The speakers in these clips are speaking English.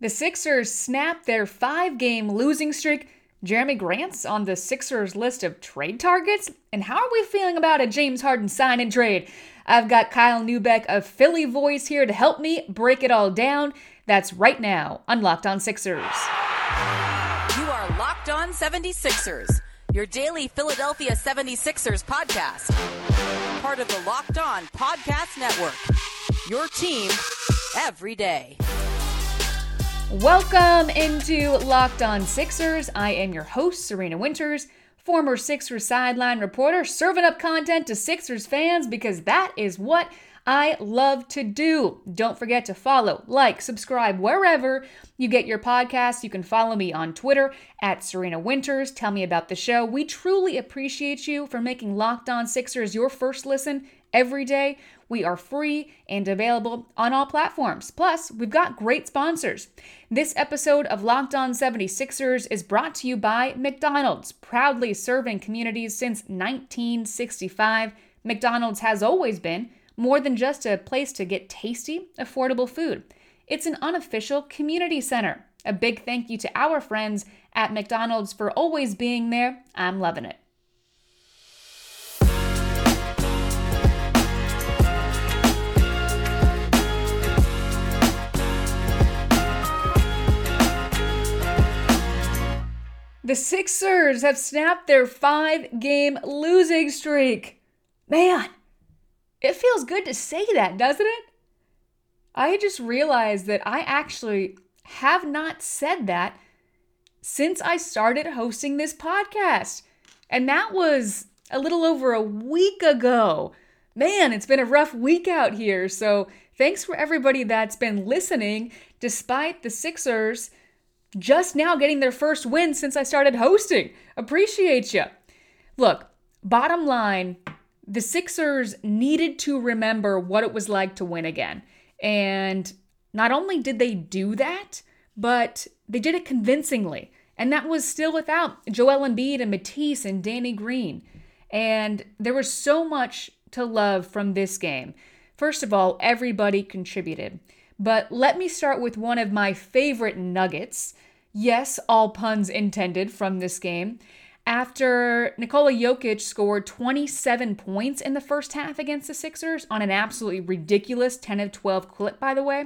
The Sixers snap their five game losing streak. Jerami Grant's on the Sixers list of trade targets. And how are we feeling about a James Harden sign and trade? I've got Kyle Neubeck of Philly Voice here to help me break it all down. That's right now on Locked On Sixers. You are Locked On 76ers, your daily Philadelphia 76ers podcast. Part of the Locked On Podcast Network. Your team every day. Welcome into Locked On Sixers. I am your host, Serena Winters, former Sixers sideline reporter, serving up content to Sixers fans because that is what I love to do. Don't forget to follow, like, subscribe wherever you get your podcasts. You can follow me on Twitter at Serena Winters. Tell me about the show. We truly appreciate you for making Locked On Sixers your first listen every day. We are free and available on all platforms. Plus, we've got great sponsors. This episode of Locked On 76ers is brought to you by McDonald's, proudly serving communities since 1965. McDonald's has always been more than just a place to get tasty, affordable food. It's an unofficial community center. A big thank you to our friends at McDonald's for always being there. I'm loving it. The Sixers have snapped their five game losing streak. Man, it feels good to say that, doesn't it? I just realized that I actually have not said that since I started hosting this podcast. And that was a little over a week ago. Man, it's been a rough week out here. So thanks for everybody that's been listening despite the Sixers just now getting their first win since I started hosting. Appreciate you. Look, bottom line, the Sixers needed to remember what it was like to win again. And not only did they do that, but they did it convincingly. And that was still without Joel Embiid and Matisse and Danny Green. And there was so much to love from this game. First of all, everybody contributed. But let me start with one of my favorite nuggets. Yes, all puns intended from this game. After Nikola Jokic scored 27 points in the first half against the Sixers on an absolutely ridiculous 10 of 12 clip, by the way,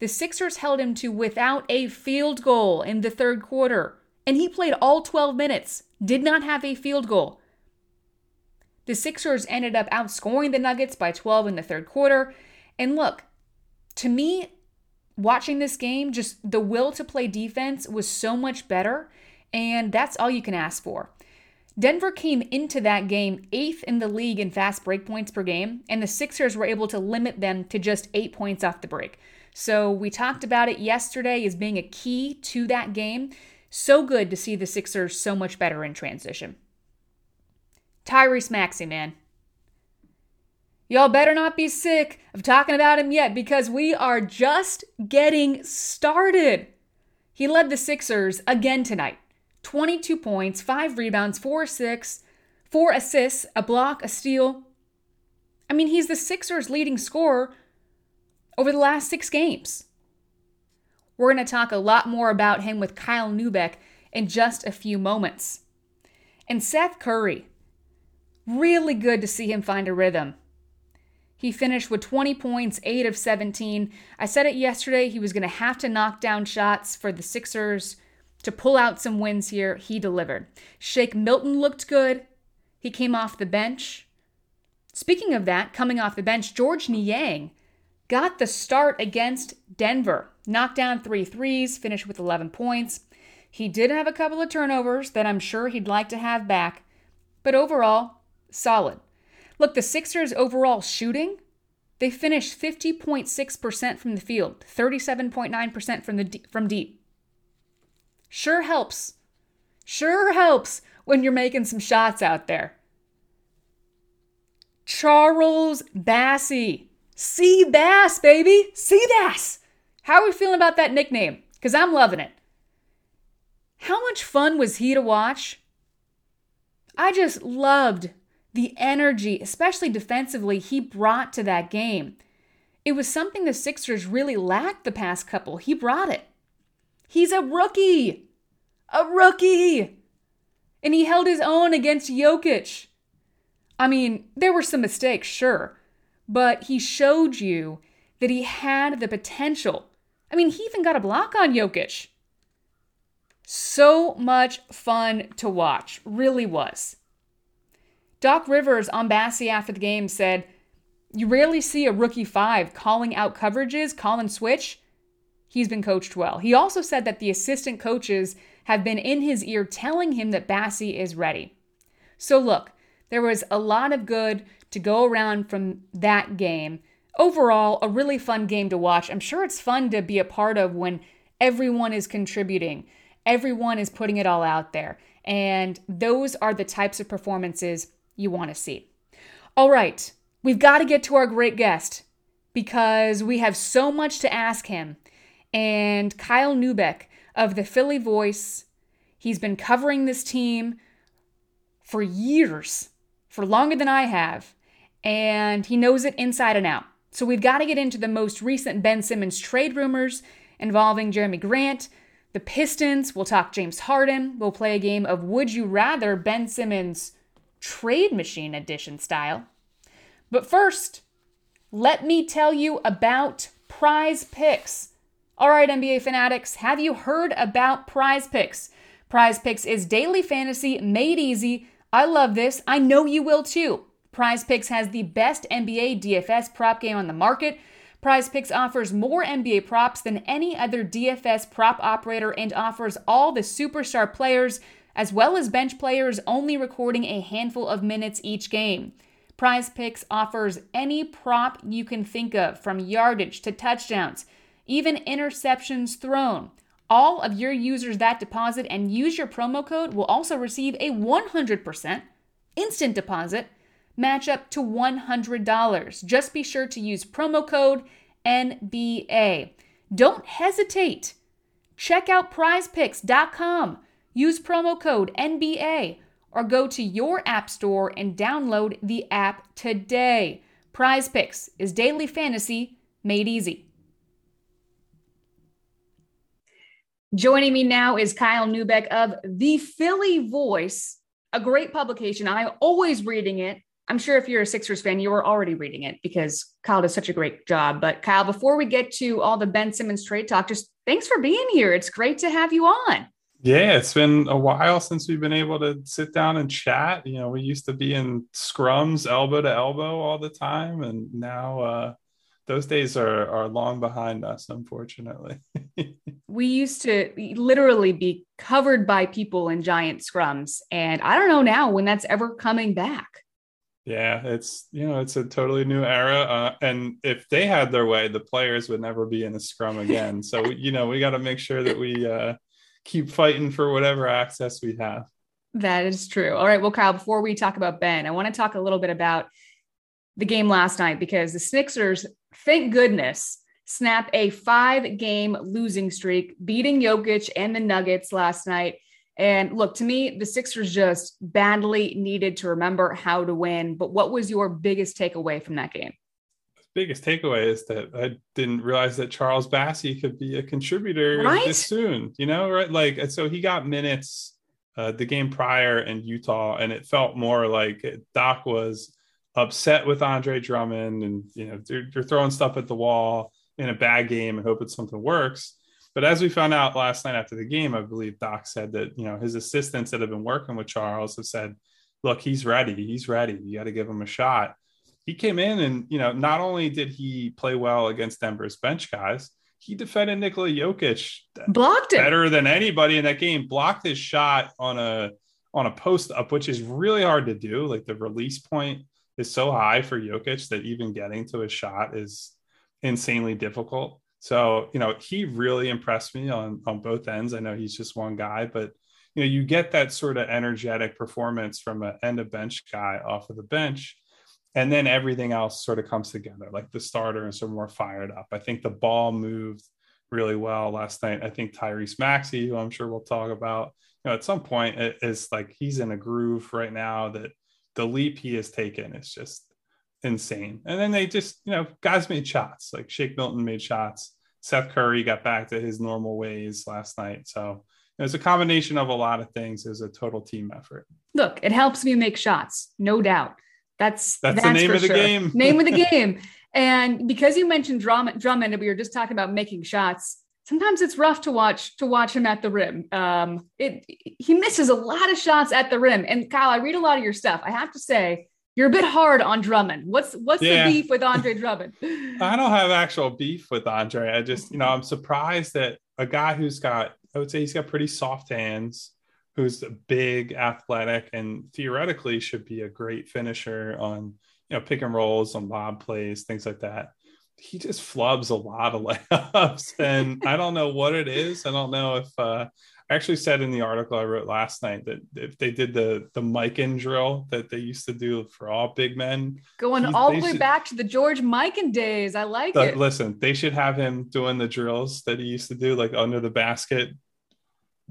the Sixers held him to without a field goal in the third quarter. And he played all 12 minutes, did not have a field goal. The Sixers ended up outscoring the Nuggets by 12 in the third quarter. And look, to me, watching this game, just the will to play defense was so much better, and that's all you can ask for. Denver came into that game eighth in the league in fast break points per game, and the Sixers were able to limit them to just eight points off the break. So we talked about it yesterday as being a key to that game. So good to see the Sixers so much better in transition. Tyrese Maxey, man. Y'all better not be sick of talking about him yet because we are just getting started. He led the Sixers again tonight 22 points, 5 rebounds, 4 assists, 4 assists, a block, a steal. I mean, he's the Sixers' leading scorer over the last six games. We're going to talk a lot more about him with Kyle Neubeck in just a few moments. And Seth Curry, really good to see him find a rhythm. He finished with 20 points, 8 of 17. I said it yesterday, he was going to have to knock down shots for the Sixers to pull out some wins here. He delivered. Shake Milton looked good. He came off the bench. Speaking of that, coming off the bench, Georges Niang got the start against Denver. Knocked down three threes, finished with 11 points. He did have a couple of turnovers that I'm sure he'd like to have back, but overall, solid. Look, the Sixers' overall shooting, they finished 50.6% from the field, 37.9% from the from deep. Sure helps. Sure helps when you're making some shots out there. Charles Bassey. Sea Bass, baby. Sea Bass. How are we feeling about that nickname? Because I'm loving it. How much fun was he to watch? I just loved the energy, especially defensively, he brought to that game. It was something the Sixers really lacked the past couple. He brought it. He's a rookie. A rookie. And he held his own against Jokic. I mean, there were some mistakes, sure, but he showed you that he had the potential. I mean, he even got a block on Jokic. So much fun to watch, really was. Doc Rivers on Bassey after the game said, You rarely see a rookie five calling out coverages, call and switch. He's been coached well. He also said that the assistant coaches have been in his ear telling him that Bassey is ready. So, look, there was a lot of good to go around from that game. Overall, a really fun game to watch. I'm sure it's fun to be a part of when everyone is contributing, everyone is putting it all out there. And those are the types of performances you want to see. All right, we've got to get to our great guest because we have so much to ask him. And Kyle Neubeck of the Philly Voice, he's been covering this team for years, for longer than I have, and he knows it inside and out. So we've got to get into the most recent Ben Simmons trade rumors involving Jerami Grant, the Pistons. We'll talk James Harden. We'll play a game of Would You Rather Ben Simmons trade machine edition style. But first, let me tell you about prize picks. All right, NBA fanatics, have you heard about prize picks? Prize picks is daily fantasy made easy. I love this. I know you will too. Prize Picks has the best NBA DFS prop game on the market. Prize Picks offers more NBA props than any other DFS prop operator and offers all the superstar players as well as bench players only recording a handful of minutes each game. Prize Picks offers any prop you can think of, from yardage to touchdowns, even interceptions thrown. All of your users that deposit and use your promo code will also receive a 100% instant deposit match up to $100. Just be sure to use promo code NBA. Don't hesitate. Check out prizepicks.com Use promo code NBA or go to your app store and download the app today. Prize Picks is daily fantasy made easy. Joining me now is Kyle Neubeck of The Philly Voice, a great publication. I'm always reading it. I'm sure if you're a Sixers fan, you were already reading it because Kyle does such a great job. But Kyle, before we get to all the Ben Simmons trade talk, just thanks for being here. It's great to have you on. Yeah, it's been a while since we've been able to sit down and chat. You know, we used to be in scrums elbow to elbow all the time, and now uh, those days are are long behind us, unfortunately. we used to literally be covered by people in giant scrums, and I don't know now when that's ever coming back. Yeah, it's you know it's a totally new era, uh, and if they had their way, the players would never be in a scrum again. so you know we got to make sure that we. Uh, keep fighting for whatever access we have. That is true. All right. Well, Kyle, before we talk about Ben, I want to talk a little bit about the game last night because the Sixers, thank goodness, snap a five game losing streak, beating Jokic and the Nuggets last night. And look, to me, the Sixers just badly needed to remember how to win. But what was your biggest takeaway from that game? Biggest takeaway is that I didn't realize that Charles Bassey could be a contributor right? this soon. You know, right? Like, so he got minutes uh, the game prior in Utah, and it felt more like Doc was upset with Andre Drummond, and you know, they're, they're throwing stuff at the wall in a bad game and hoping something works. But as we found out last night after the game, I believe Doc said that you know his assistants that have been working with Charles have said, "Look, he's ready. He's ready. You got to give him a shot." He came in and you know not only did he play well against Denver's bench guys, he defended Nikola Jokic blocked it better than anybody in that game. Blocked his shot on a on a post up, which is really hard to do. Like the release point is so high for Jokic that even getting to a shot is insanely difficult. So you know he really impressed me on on both ends. I know he's just one guy, but you know you get that sort of energetic performance from an end of bench guy off of the bench and then everything else sort of comes together like the starter and some more fired up i think the ball moved really well last night i think tyrese maxey who i'm sure we'll talk about you know at some point it is like he's in a groove right now that the leap he has taken is just insane and then they just you know guys made shots like shake milton made shots Seth Curry got back to his normal ways last night. So it was a combination of a lot of things. It was a total team effort. Look, it helps me make shots, no doubt. That's that's, that's the name of the sure. game. name of the game. And because you mentioned Drummond, Drummond, and we were just talking about making shots. Sometimes it's rough to watch to watch him at the rim. Um, it he misses a lot of shots at the rim. And Kyle, I read a lot of your stuff. I have to say, you're a bit hard on Drummond. What's what's yeah. the beef with Andre Drummond? I don't have actual beef with Andre. I just, you know, I'm surprised that a guy who's got, I would say he's got pretty soft hands, who's big, athletic, and theoretically should be a great finisher on, you know, pick and rolls, on lob plays, things like that. He just flubs a lot of layups, and I don't know what it is. I don't know if uh, I actually said in the article I wrote last night that if they did the the Mikan drill that they used to do for all big men, going all the way should, back to the George Mikan days, I like the, it. Listen, they should have him doing the drills that he used to do, like under the basket,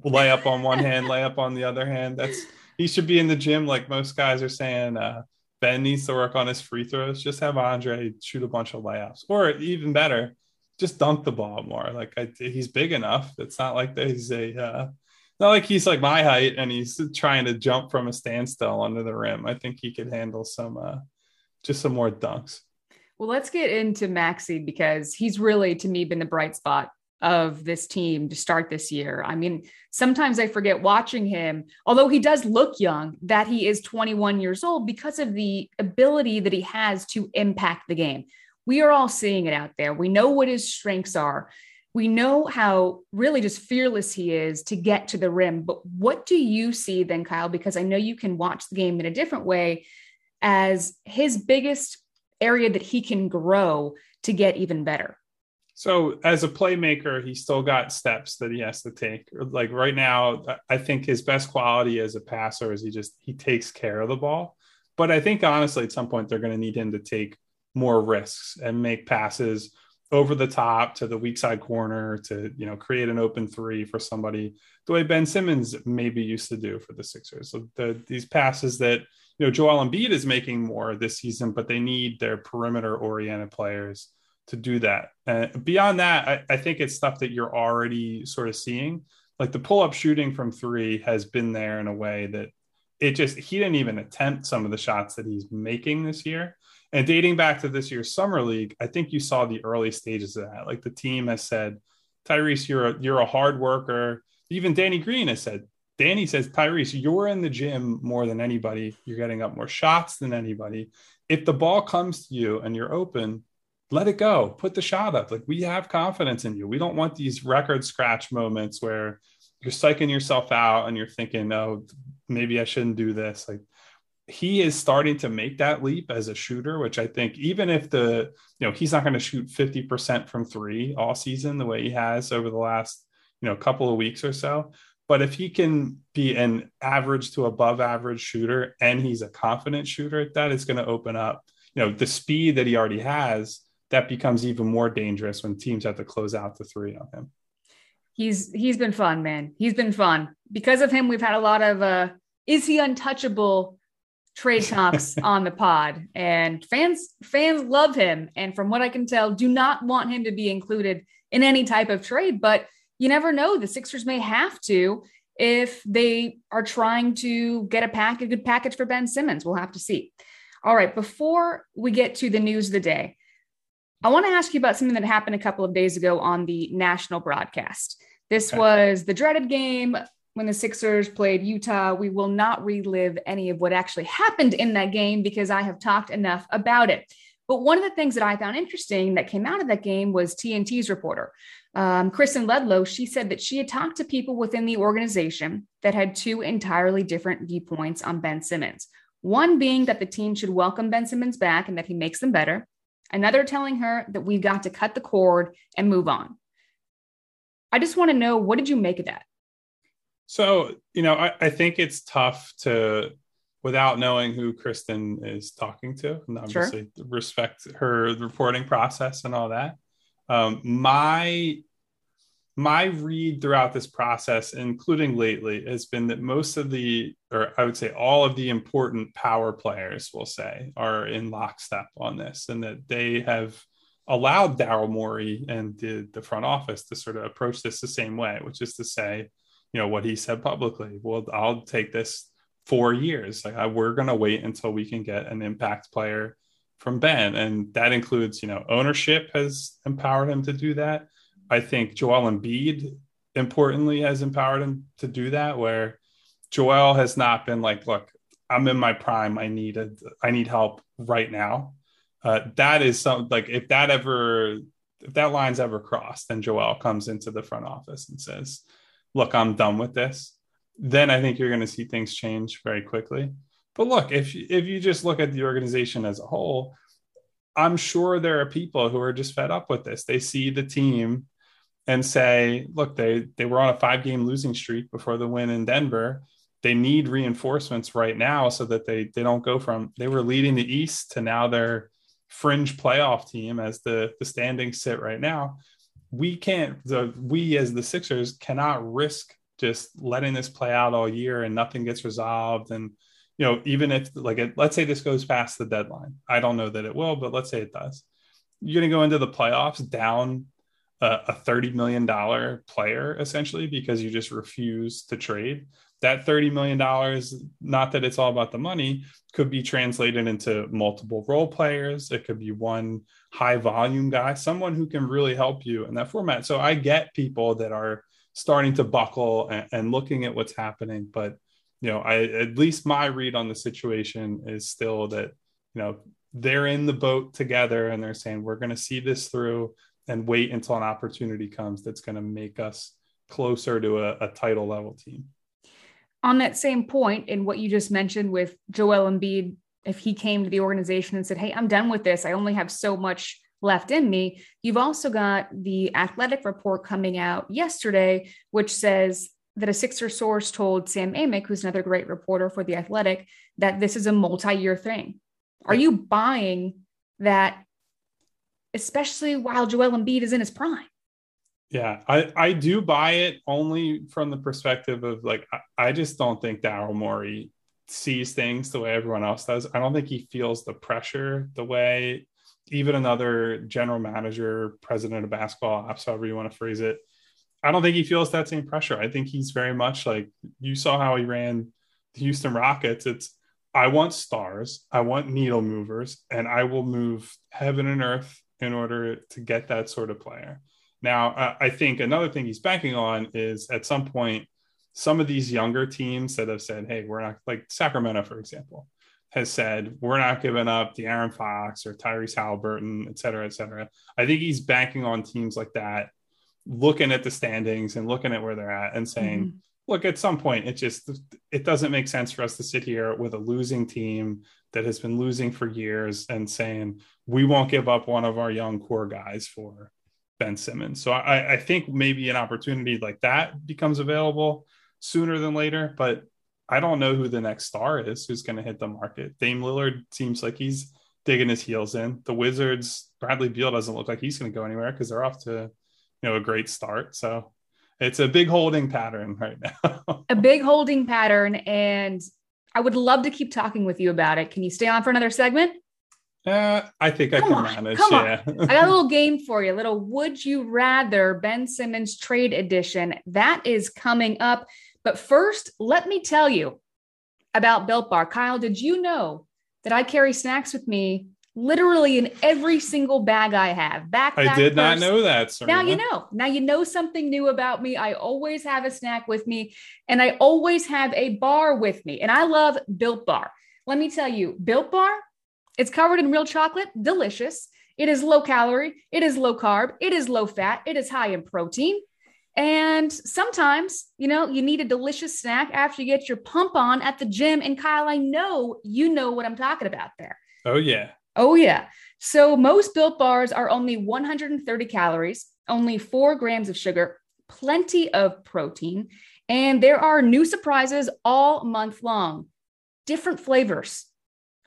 lay up on one hand, lay up on the other hand. That's he should be in the gym, like most guys are saying. Uh, ben needs to work on his free throws. Just have Andre shoot a bunch of layups, or even better, just dunk the ball more. Like I, he's big enough. It's not like he's a uh, not like he's like my height and he's trying to jump from a standstill under the rim. I think he could handle some uh, just some more dunks. Well, let's get into Maxey because he's really to me been the bright spot of this team to start this year. I mean, sometimes I forget watching him, although he does look young, that he is 21 years old because of the ability that he has to impact the game we are all seeing it out there. We know what his strengths are. We know how really just fearless he is to get to the rim. But what do you see then, Kyle? Because I know you can watch the game in a different way as his biggest area that he can grow to get even better. So, as a playmaker, he still got steps that he has to take. Like right now, I think his best quality as a passer is he just he takes care of the ball. But I think honestly, at some point, they're going to need him to take more risks and make passes over the top to the weak side corner to you know create an open three for somebody the way Ben Simmons maybe used to do for the Sixers. So the, these passes that you know Joel Embiid is making more this season, but they need their perimeter oriented players to do that. And beyond that, I, I think it's stuff that you're already sort of seeing. Like the pull up shooting from three has been there in a way that it just he didn't even attempt some of the shots that he's making this year. And dating back to this year's summer league, I think you saw the early stages of that. Like the team has said, Tyrese, you're a, you're a hard worker. Even Danny Green has said, Danny says, Tyrese, you're in the gym more than anybody. You're getting up more shots than anybody. If the ball comes to you and you're open, let it go. Put the shot up. Like we have confidence in you. We don't want these record scratch moments where you're psyching yourself out and you're thinking, oh, maybe I shouldn't do this. Like he is starting to make that leap as a shooter, which I think even if the, you know, he's not going to shoot 50% from three all season the way he has over the last, you know, couple of weeks or so. But if he can be an average to above average shooter and he's a confident shooter, that is going to open up, you know, the speed that he already has, that becomes even more dangerous when teams have to close out the three on him. He's he's been fun, man. He's been fun. Because of him, we've had a lot of uh is he untouchable trade talks on the pod. And fans fans love him. And from what i can tell do not want him to be included in any type of trade. But you never know. The sixers may have to if they are trying to get a pack a good package for ben simmons. We'll have to see. All right. Before we get to the news of the day i want to ask you about something that happened a couple of days ago on the national broadcast this okay. was the dreaded game when the Sixers played Utah. We will not relive any of what actually happened in that game because I have talked enough about it. But one of the things that I found interesting that came out of that game was TNT's reporter, um, Kristen Ledlow. She said that she had talked to people within the organization that had two entirely different viewpoints on Ben Simmons. One being that the team should welcome Ben Simmons back and that he makes them better. Another telling her that we've got to cut the cord and move on. I just want to know what did you make of that? So, you know, I, I, think it's tough to, without knowing who Kristen is talking to, and obviously sure. respect her reporting process and all that. Um, my my read throughout this process, including lately, has been that most of the, or I would say all of the important power players, will say, are in lockstep on this, and that they have allowed Daryl Morey and the, the front office to sort of approach this the same way, which is to say, you know, what he said publicly. Well, I'll take this four years. Like I, we're going to wait until we can get an impact player from Ben, and that includes, you know, ownership has empowered him to do that. I think Joel Embiid, importantly, has empowered him to do that. Where Joel has not been like, look, I'm in my prime. I need a, I need help right now uh, that is something like if that ever if that line's ever crossed then Joel comes into the front office and says, "Look, I'm done with this," then I think you're going to see things change very quickly. But look, if if you just look at the organization as a whole, I'm sure there are people who are just fed up with this. They see the team and say, "Look, they they were on a five game losing streak before the win in Denver." They need reinforcements right now so that they they don't go from they were leading the East to now they're fringe playoff team as the the standings sit right now. We can't the we as the sixers cannot risk just letting this play out all year and nothing gets resolved. And you know even if like it, let's say this goes past the deadline. I don't know that it will but let's say it does. You're going to go into the playoffs down a, a 30 million dollar player essentially because you just refuse to trade that $30 million, not that it's all about the money, could be translated into multiple role players. It could be one high volume guy, someone who can really help you in that format. So I get people that are starting to buckle and, and looking at what's happening. But, you know, I, at least my read on the situation is still that, you know, they're in the boat together and they're saying, we're going to see this through and wait until an opportunity comes that's going to make us closer to a, a title level team on that same point in what you just mentioned with Joel Embiid, if he came to the organization and said, Hey, I'm done with this, I only have so much left in me. You've also got the athletic report coming out yesterday, which says that a Sixer source told Sam Amick, who's another great reporter for the athletic, that this is a multi year thing. Are you buying that, especially while Joel Embiid is in his prime? Yeah, I, I do buy it only from the perspective of like, I, I just don't think Daryl Morey sees things the way everyone else does. I don't think he feels the pressure the way even another general manager, president of basketball ops, however you want to phrase it. I don't think he feels that same pressure. I think he's very much like you saw how he ran the Houston Rockets. It's I want stars, I want needle movers, and I will move heaven and earth in order to get that sort of player. Now, uh, I think another thing he's banking on is at some point, some of these younger teams that have said, hey, we're not like Sacramento, for example, has said, we're not giving up De'Aaron Fox or Tyrese Haliburton, et cetera, et cetera. I think he's banking on teams like that, looking at the standings and looking at where they're at and saying, mm-hmm. look, at some point, it just, it doesn't make sense for us to sit here with a losing team that has been losing for years and saying, we won't give up one of our young core guys for Ben Simmons. So I, I think maybe an opportunity like that becomes available sooner than later, but I don't know who the next star is who's going to hit the market. Dame Lillard seems like he's digging his heels in. The Wizards, Bradley Beal doesn't look like he's going to go anywhere because they're off to, you know, a great start. So it's a big holding pattern right now. a big holding pattern. And I would love to keep talking with you about it. Can you stay on for another segment? Uh, I think come I can on, manage. Come yeah. on. I got a little game for you. A little would you rather Ben Simmons trade edition. That is coming up. But first, let me tell you about Built Bar. Kyle, did you know that I carry snacks with me literally in every single bag I have? Backpack. I did not know that. Serena. Now you know. Now you know something new about me. I always have a snack with me, and I always have a bar with me. And I love Built Bar. Let me tell you, Built Bar it's covered in real chocolate, delicious. It is low calorie, it is low carb, it is low fat, it is high in protein. And sometimes, you know, you need a delicious snack after you get your pump on at the gym. And Kyle, I know you know what I'm talking about there. Oh, yeah. Oh, yeah. So most built bars are only 130 calories, only four grams of sugar, plenty of protein, and there are new surprises all month long, different flavors.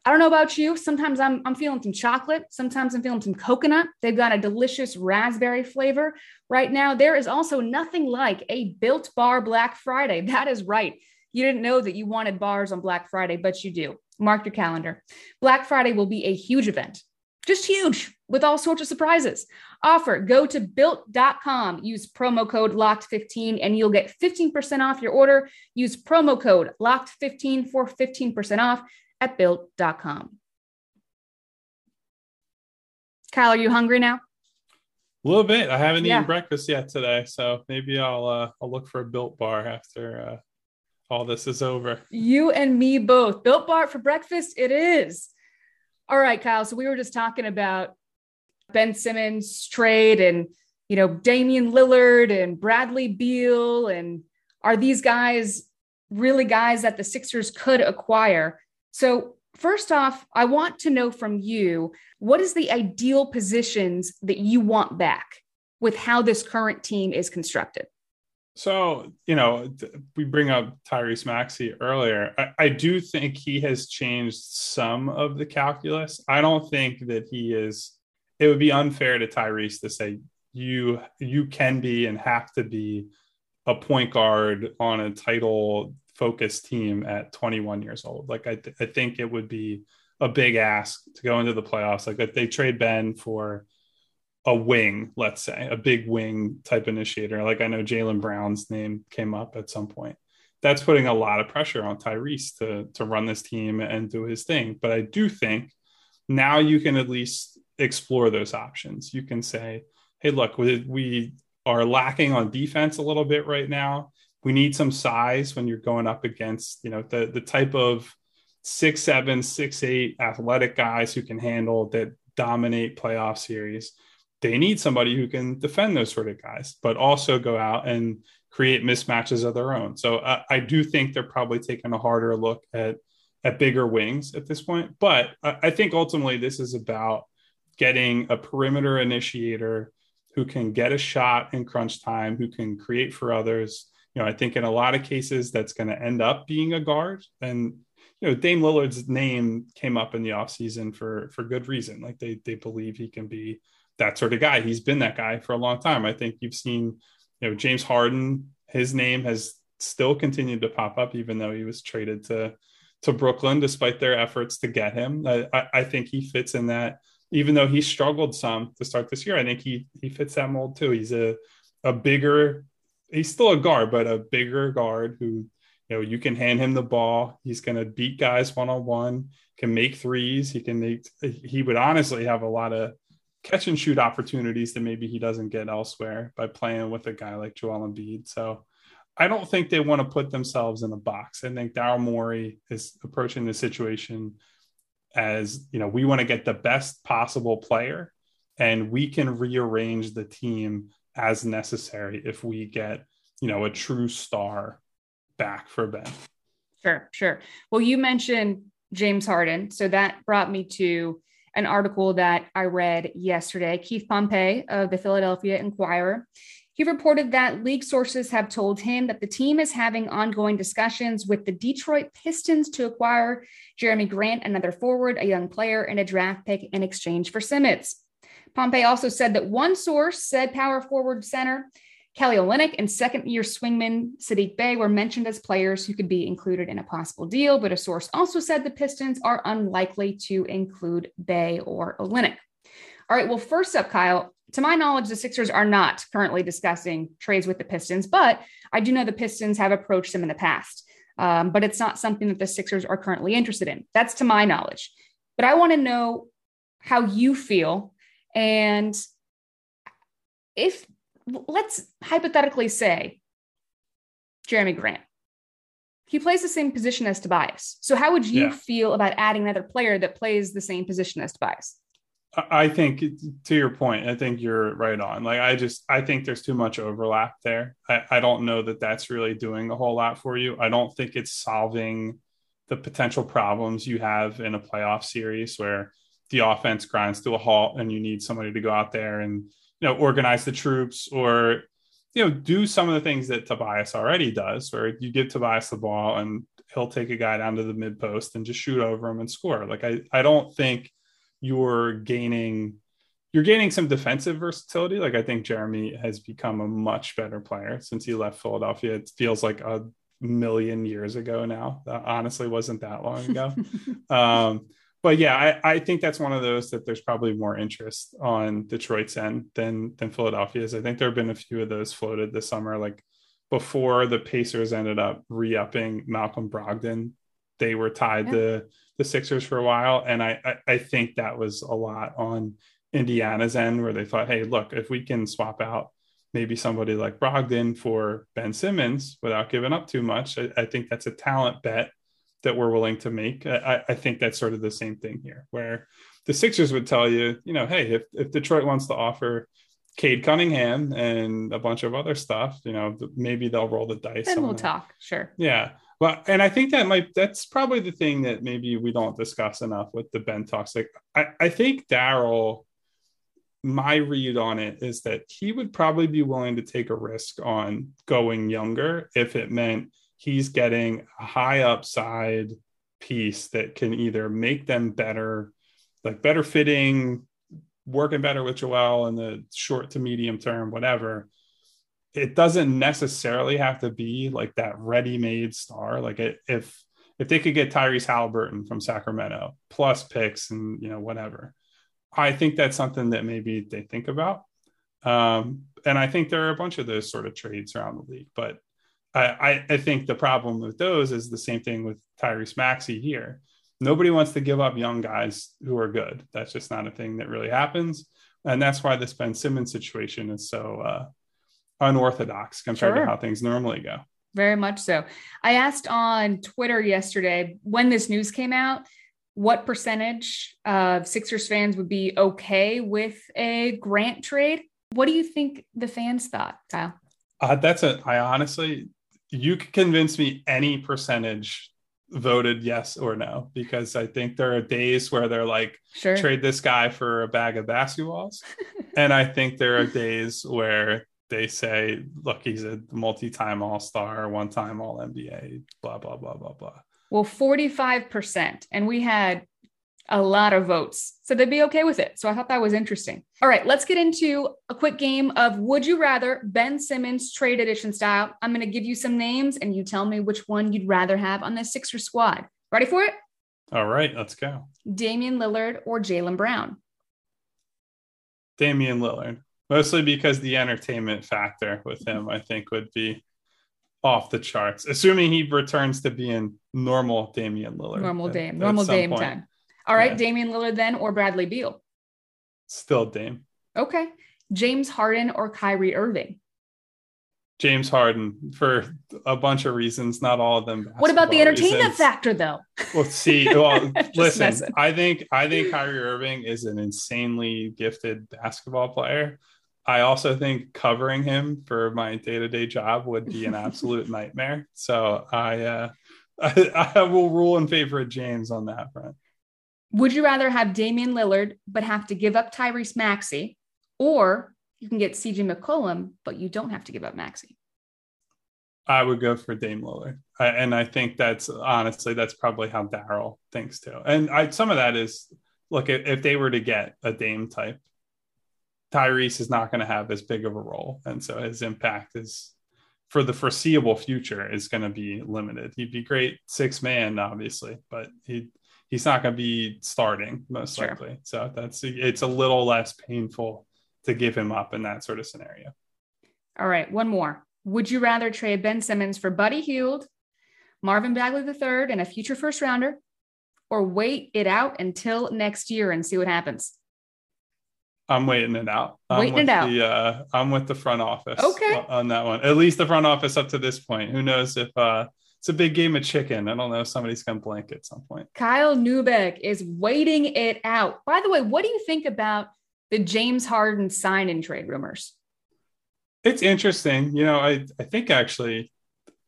I don't know about you. Sometimes I'm, I'm feeling some chocolate. Sometimes I'm feeling some coconut. They've got a delicious raspberry flavor right now. There is also nothing like a built bar Black Friday. That is right. You didn't know that you wanted bars on Black Friday, but you do. Mark your calendar. Black Friday will be a huge event. just huge with all sorts of surprises. Offer go to built.com, use promo code locked15, and you'll get 15% off your order. Use promo code locked15 for 15% off at built.com. Kyle, are you hungry now? A little bit. I haven't Yeah. eaten breakfast yet today, so maybe I'll uh, I'll look for a built bar after uh, all this is over. You and me both. Built Bar for breakfast, it is. All right, Kyle. So we were just talking about Ben Simmons trade and you know Damian Lillard and Bradley Beal and are these guys really guys that the Sixers could acquire? So first off, I want to know from you what is the ideal positions that you want back with how this current team is constructed? So, you know, we bring up Tyrese Maxey earlier. I, I do think he has changed some of the calculus. I don't think that he is, it would be unfair to Tyrese to say you you can be and have to be a point guard on a title focused team at 21 years old. Like I, th- I think it would be a big ask to go into the playoffs. Like if they trade Ben for a wing, let's say, a big wing type initiator. Like I know Jaylen Brown's name came up at some point. That's putting a lot of pressure on Tyrese to to run this team and do his thing. But I do think now you can at least explore those options. You can say, "Hey, look, we, we are lacking on defense a little bit right now. We need some size when you're going up against, you know, the the type of six seven, six eight athletic guys who can handle that dominate playoff series." They need somebody who can defend those sort of guys, but also go out and create mismatches of their own. So uh, I do think they're probably taking a harder look at at bigger wings at this point. But I, I think ultimately this is about getting a perimeter initiator who can get a shot in crunch time, who can create for others. You know, I think in a lot of cases that's going to end up being a guard. And you know, Dame Lillard's name came up in the offseason for for good reason. Like they they believe he can be that sort of guy. He's been that guy for a long time. I think you've seen, you know, James Harden, his name has still continued to pop up, even though he was traded to to Brooklyn, despite their efforts to get him. I, I think he fits in that, even though he struggled some to start this year. I think he he fits that mold too. He's a a bigger, he's still a guard, but a bigger guard who, you know, you can hand him the ball. He's going to beat guys one on one, can make threes. He can make, he would honestly have a lot of catch and shoot opportunities that maybe he doesn't get elsewhere by playing with a guy like Joel Embiid. So I don't think they want to put themselves in a box. I think Daryl Morey is approaching the situation as, you know, we want to get the best possible player and we can rearrange the team as necessary if we get, you know, a true star back for Ben. Sure, sure. Well, you mentioned James Harden. So that brought me to an article that I read yesterday. Keith Pompey of the Philadelphia Inquirer. He reported that league sources have told him that the team is having ongoing discussions with the Detroit Pistons to acquire Jerami Grant, another forward, a young player, and a draft pick in exchange for Simmons. Pompey also said that one source said power forward center Kelly Olynyk and second year swingman Sadiq Bey were mentioned as players who could be included in a possible deal, but a source also said the Pistons are unlikely to include Bey or Olynyk. All right, well, first up, Kyle, to my knowledge, the Sixers are not currently discussing trades with the Pistons, but I do know the Pistons have approached them in the past. Um, but it's not something that the Sixers are currently interested in. That's to my knowledge. But I want to know how you feel and if let's hypothetically say Jerami Grant. He plays the same position as Tobias. So how would you Yeah. feel about adding another player that plays the same position as Tobias? I I think to your point, I think you're right on. Like, I just, I think there's too much overlap there. I, I don't know that that's really doing a whole lot for you. I don't think it's solving the potential problems you have in a playoff series where the offense grinds to a halt and you need somebody to go out there and, you know, organize the troops or, you know, do some of the things that Tobias already does, where you give Tobias the ball and he'll take a guy down to the mid post and just shoot over him and score. Like, I, I don't think you're gaining you're gaining some defensive versatility. Like I think Jerami has become a much better player since he left Philadelphia. It feels like a million years ago now. That honestly wasn't that long ago. um, but yeah, I, I think that's one of those that there's probably more interest on Detroit's end than than Philadelphia's. I think there have been a few of those floated this summer, like before the Pacers ended up re-upping Malcolm Brogdon. They were tied yeah. to the Sixers for a while, and I, I I think that was a lot on Indiana's end where they thought, hey, look, if we can swap out maybe somebody like Brogdon for Ben Simmons without giving up too much, I, I think that's a talent bet that we're willing to make. I, I, think that's sort of the same thing here, where the Sixers would tell you, you know, hey, if, if Detroit wants to offer Cade Cunningham and a bunch of other stuff, you know, maybe they'll roll the dice. Then we'll talk. Sure. Yeah. Well, and I think that might, that's probably the thing that maybe we don't discuss enough with the Ben talks. Like, I, I think Daryl my read on it is that he would probably be willing to take a risk on going younger if it meant he's getting a high upside piece that can either make them better, like better fitting, working better with Joel in the short to medium term, whatever. It doesn't necessarily have to be like that ready-made star. Like it, if if they could get Tyrese Haliburton from Sacramento plus picks and you know whatever, I think that's something that maybe they think about. Um, and I think there are a bunch of those sort of trades around the league. But I, I, think the problem with those is the same thing with Tyrese Maxey here. Nobody wants to give up young guys who are good. That's just not a thing that really happens. And that's why this Ben Simmons situation is so uh, unorthodox compared sure. to how things normally go. Very much so. I asked on Twitter yesterday when this news came out what percentage of Sixers fans would be okay with a Grant trade? What do you think the fans thought, Kyle? Uh, that's a. I honestly, you could convince me any percentage voted yes or no because I think there are days where they're like, sure. trade this guy for a bag of basketballs, and I think there are days where they say, look, he's a multi-time All Star, one-time All NBA, blah blah blah blah blah. Well, 45%. And we had a lot of votes. So they'd be okay with it. So I thought that was interesting. All right, let's get into a quick game of Would You Rather Ben Simmons trade edition style. I'm going to give you some names and you tell me which one you'd rather have on the Sixer squad. Ready for it? All right, let's go. Damian Lillard or Jaylen Brown? Damian Lillard. Mostly because the entertainment factor with him, I think, would be off the charts, assuming he returns to being normal Damian Lillard. Normal Dame, normal Dame point. time. All right, yeah. Damian Lillard then or Bradley Beal? Still Dame. Okay. James Harden or Kyrie Irving? James Harden for a bunch of reasons, not all of them. What about the entertainment reasons. factor though? Well, see, well, listen, messing. I think I think Kyrie Irving is an insanely gifted basketball player. I also think covering him for my day to day job would be an absolute nightmare. So I, uh, I, I will rule in favor of James on that front. Would you rather have Damian Lillard but have to give up Tyrese Maxey, or you can get CJ McCollum but you don't have to give up Maxey? I would go for Dame Lillard, I, and I think that's honestly that's probably how Daryl thinks too. And I, some of that is look if, if they were to get a Dame type, Tyrese is not going to have as big of a role, and so his impact is for the foreseeable future is going to be limited. He'd be great six man, obviously, but he he's not going to be starting most sure. likely. So that's it's a little less painful to give him up in that sort of scenario. All right, one more. Would you rather trade Ben Simmons for Buddy Hield, Marvin Bagley III, and a future first rounder, or wait it out until next year and see what happens? I'm waiting it out. I'm waiting it out. The, uh, I'm with the front office. Okay. On that one, at least the front office up to this point. Who knows if uh, it's a big game of chicken? I don't know if somebody's gonna blink at some point. Kyle Neubeck is waiting it out. By the way, what do you think about the James Harden sign and trade rumors? It's interesting. You know, I I think actually,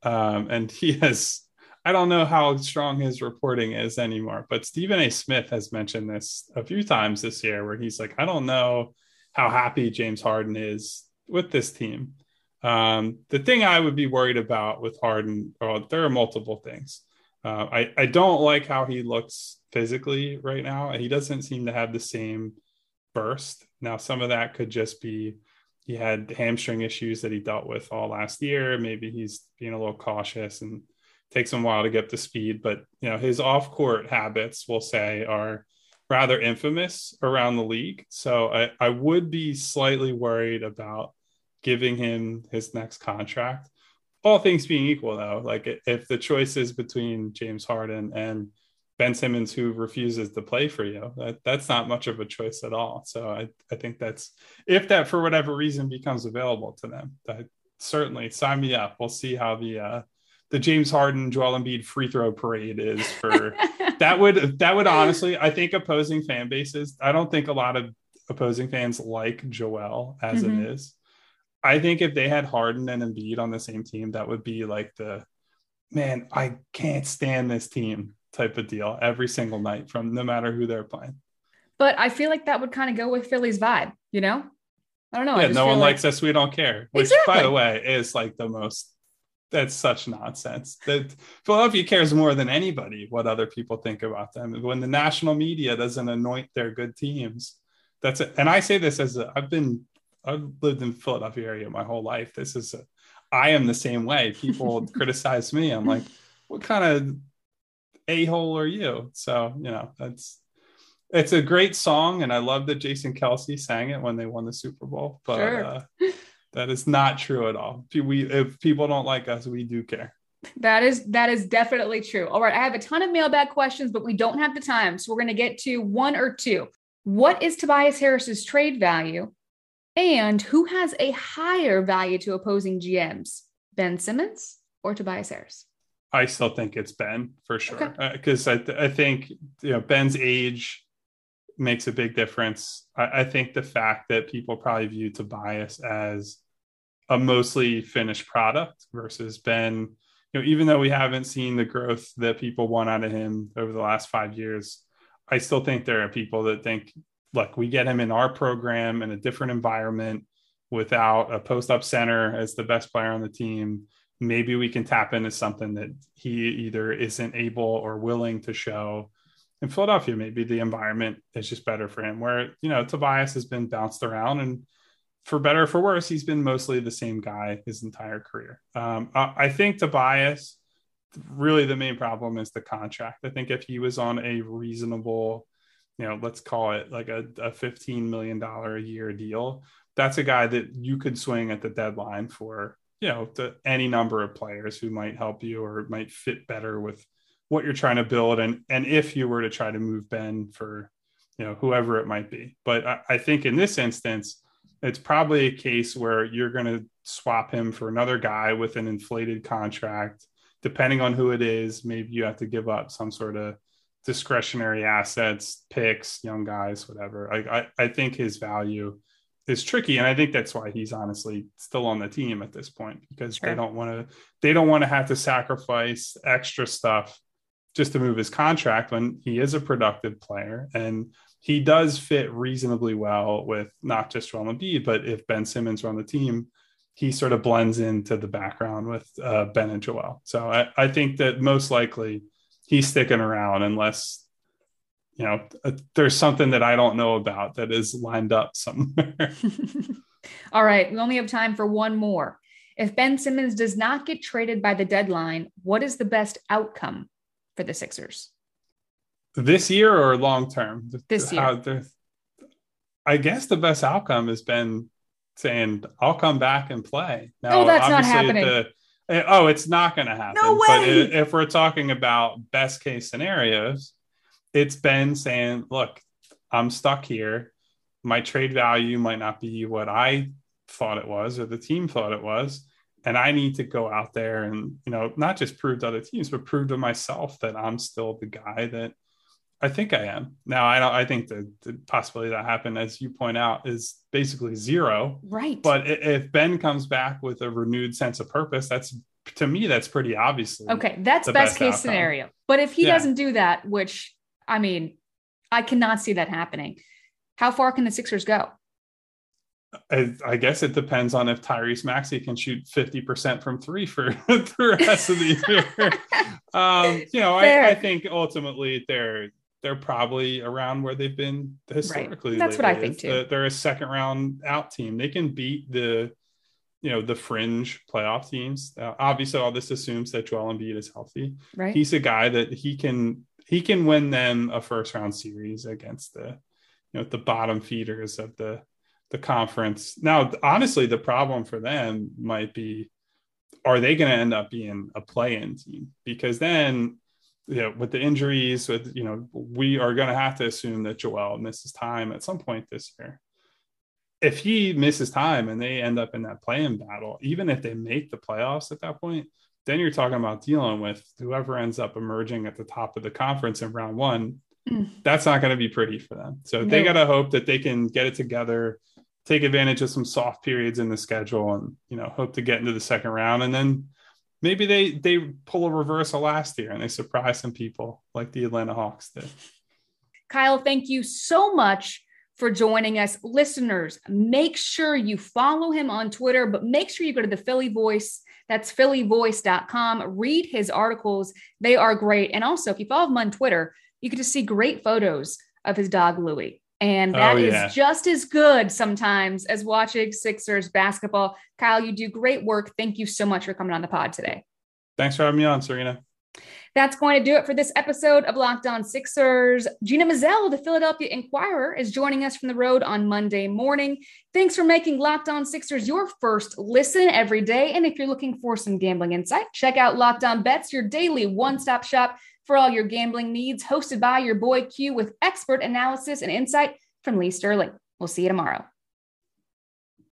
um, and he has I don't know how strong his reporting is anymore, but Stephen A. Smith has mentioned this a few times this year where he's like, I don't know how happy James Harden is with this team. Um, the thing I would be worried about with Harden, well, there are multiple things. Uh, I, I don't like how he looks physically right now. He doesn't seem to have the same burst. Now, some of that could just be he had hamstring issues that he dealt with all last year. Maybe he's being a little cautious and takes him a while to get to speed, but you know his off court habits, we'll say, are rather infamous around the league. So I, I would be slightly worried about giving him his next contract. All things being equal, though, like if the choice is between James Harden and Ben Simmons who refuses to play for you, that, that's not much of a choice at all. So I, I think that's if that for whatever reason becomes available to them, that certainly sign me up. We'll see how the uh, the James Harden Joel Embiid free throw parade is for that would that would honestly I think opposing fan bases I don't think a lot of opposing fans like Joel as mm-hmm. it is. I think if they had Harden and Embiid on the same team, that would be like the man, I can't stand this team type of deal every single night from no matter who they're playing. But I feel like that would kind of go with Philly's vibe, you know? I don't know. Yeah, no one like... likes us. We don't care. Which, exactly. by the way, is like the most. That's such nonsense. That Philadelphia cares more than anybody what other people think about them. When the national media doesn't anoint their good teams, that's it. And I say this as a, I've been I've lived in Philadelphia area my whole life. This is a, I am the same way. People criticize me. I'm like, what kind of a hole are you? So you know that's it's a great song, and I love that Jason Kelce sang it when they won the Super Bowl. But sure. uh, that is not true at all. We if people don't like us, we do care. That is that is definitely true. All right, I have a ton of mailbag questions, but we don't have the time, so we're going to get to one or two. What is Tobias Harris's trade value, and who has a higher value to opposing GMs, Ben Simmons or Tobias Harris? I still think it's Ben for sure because okay. uh, I, I think you know Ben's age makes a big difference. I, I, think the fact that people probably view Tobias as a mostly finished product versus Ben, you know, even though we haven't seen the growth that people want out of him over the last five years, I still think there are people that think, look, we get him in our program in a different environment without a post up center as the best player on the team. Maybe we can tap into something that he either isn't able or willing to show in Philadelphia, maybe the environment is just better for him. Where you know Tobias has been bounced around, and for better or for worse, he's been mostly the same guy his entire career. Um, I, I think Tobias, really, the main problem is the contract. I think if he was on a reasonable, you know, let's call it like a, a fifteen million dollar a year deal, that's a guy that you could swing at the deadline for. You know, to any number of players who might help you or might fit better with what you're trying to build and and if you were to try to move Ben for you know whoever it might be. But I, I think in this instance, it's probably a case where you're going to swap him for another guy with an inflated contract. Depending on who it is, maybe you have to give up some sort of discretionary assets, picks, young guys, whatever. I, I, I think his value is tricky, and I think that's why he's honestly still on the team at this point because sure. they don't want to they don't want to have to sacrifice extra stuff just to move his contract when he is a productive player and he does fit reasonably well with not just Joel Embiid, but if Ben Simmons are on the team, he sort of blends into the background with uh, Ben and Joel. So I, I think that most likely he's sticking around unless you know uh, there's something that I don't know about that is lined up somewhere. All right, we only have time for one more. If Ben Simmons does not get traded by the deadline, what is the best outcome for the Sixers? This year or long term? This year. I guess the best outcome has been saying, I'll come back and play. Now, oh, that's not happening. The, Eh, oh, it's not going to happen. No way. But if we're talking about best case scenarios, it's Ben saying, look, I'm stuck here. My trade value might not be what I thought it was or the team thought it was and I need to go out there and you know not just prove to other teams, but prove to myself that I'm still the guy that I think I am. Now I don't. I think the, the possibility that happened, as you point out, is basically zero. Right. But if Ben comes back with a renewed sense of purpose, that's to me that's pretty obviously okay. That's best, best, case outcome. scenario. But if he yeah. doesn't do that, which I mean, I cannot see that happening. How far can the Sixers go? I, I, guess it depends on if Tyrese Maxey can shoot 50% from three for the rest of the year. um, you know, I, I, think ultimately they're they're probably around where they've been historically. Right. That's lately. what I think too. they're a second round out team. They can beat the you know the fringe playoff teams. Uh, obviously, all this assumes that Joel Embiid is healthy. Right. He's a guy that he can he can win them a first round series against the you know the bottom feeders of the the conference. Now, honestly, the problem for them might be are they going to end up being a play-in team? Because then, you know, with the injuries, with you know, we are going to have to assume that Joel misses time at some point this year. If he misses time and they end up in that play-in battle, even if they make the playoffs at that point, then you're talking about dealing with whoever ends up emerging at the top of the conference in round one. Mm. That's not going to be pretty for them. So no. they got to hope that they can get it together take advantage of some soft periods in the schedule and you know hope to get into the second round and then maybe they they pull a reversal last year and they surprise some people like the Atlanta Hawks did. Kyle, thank you so much for joining us. Listeners, make sure you follow him on Twitter, but make sure you go to the Philly Voice. That's phillyvoice.com. Read his articles. They are great. And also, if you follow him on Twitter, you can just see great photos of his dog Louie. And oh, that oh, yeah. is just as good sometimes as watching Sixers basketball. Kyle, you do great work. Thank you so much for coming on the pod today. Thanks for having me on, Serena. That's going to do it for this episode of Locked On Sixers. Gina Mizell, the Philadelphia Inquirer, is joining us from the road on Monday morning. Thanks for making Locked On Sixers your first listen every day. And if you're looking for some gambling insight, check out Locked On Bets, your daily one stop shop for all your gambling needs, hosted by your boy Q with expert analysis and insight from Lee Sterling. We'll see you tomorrow.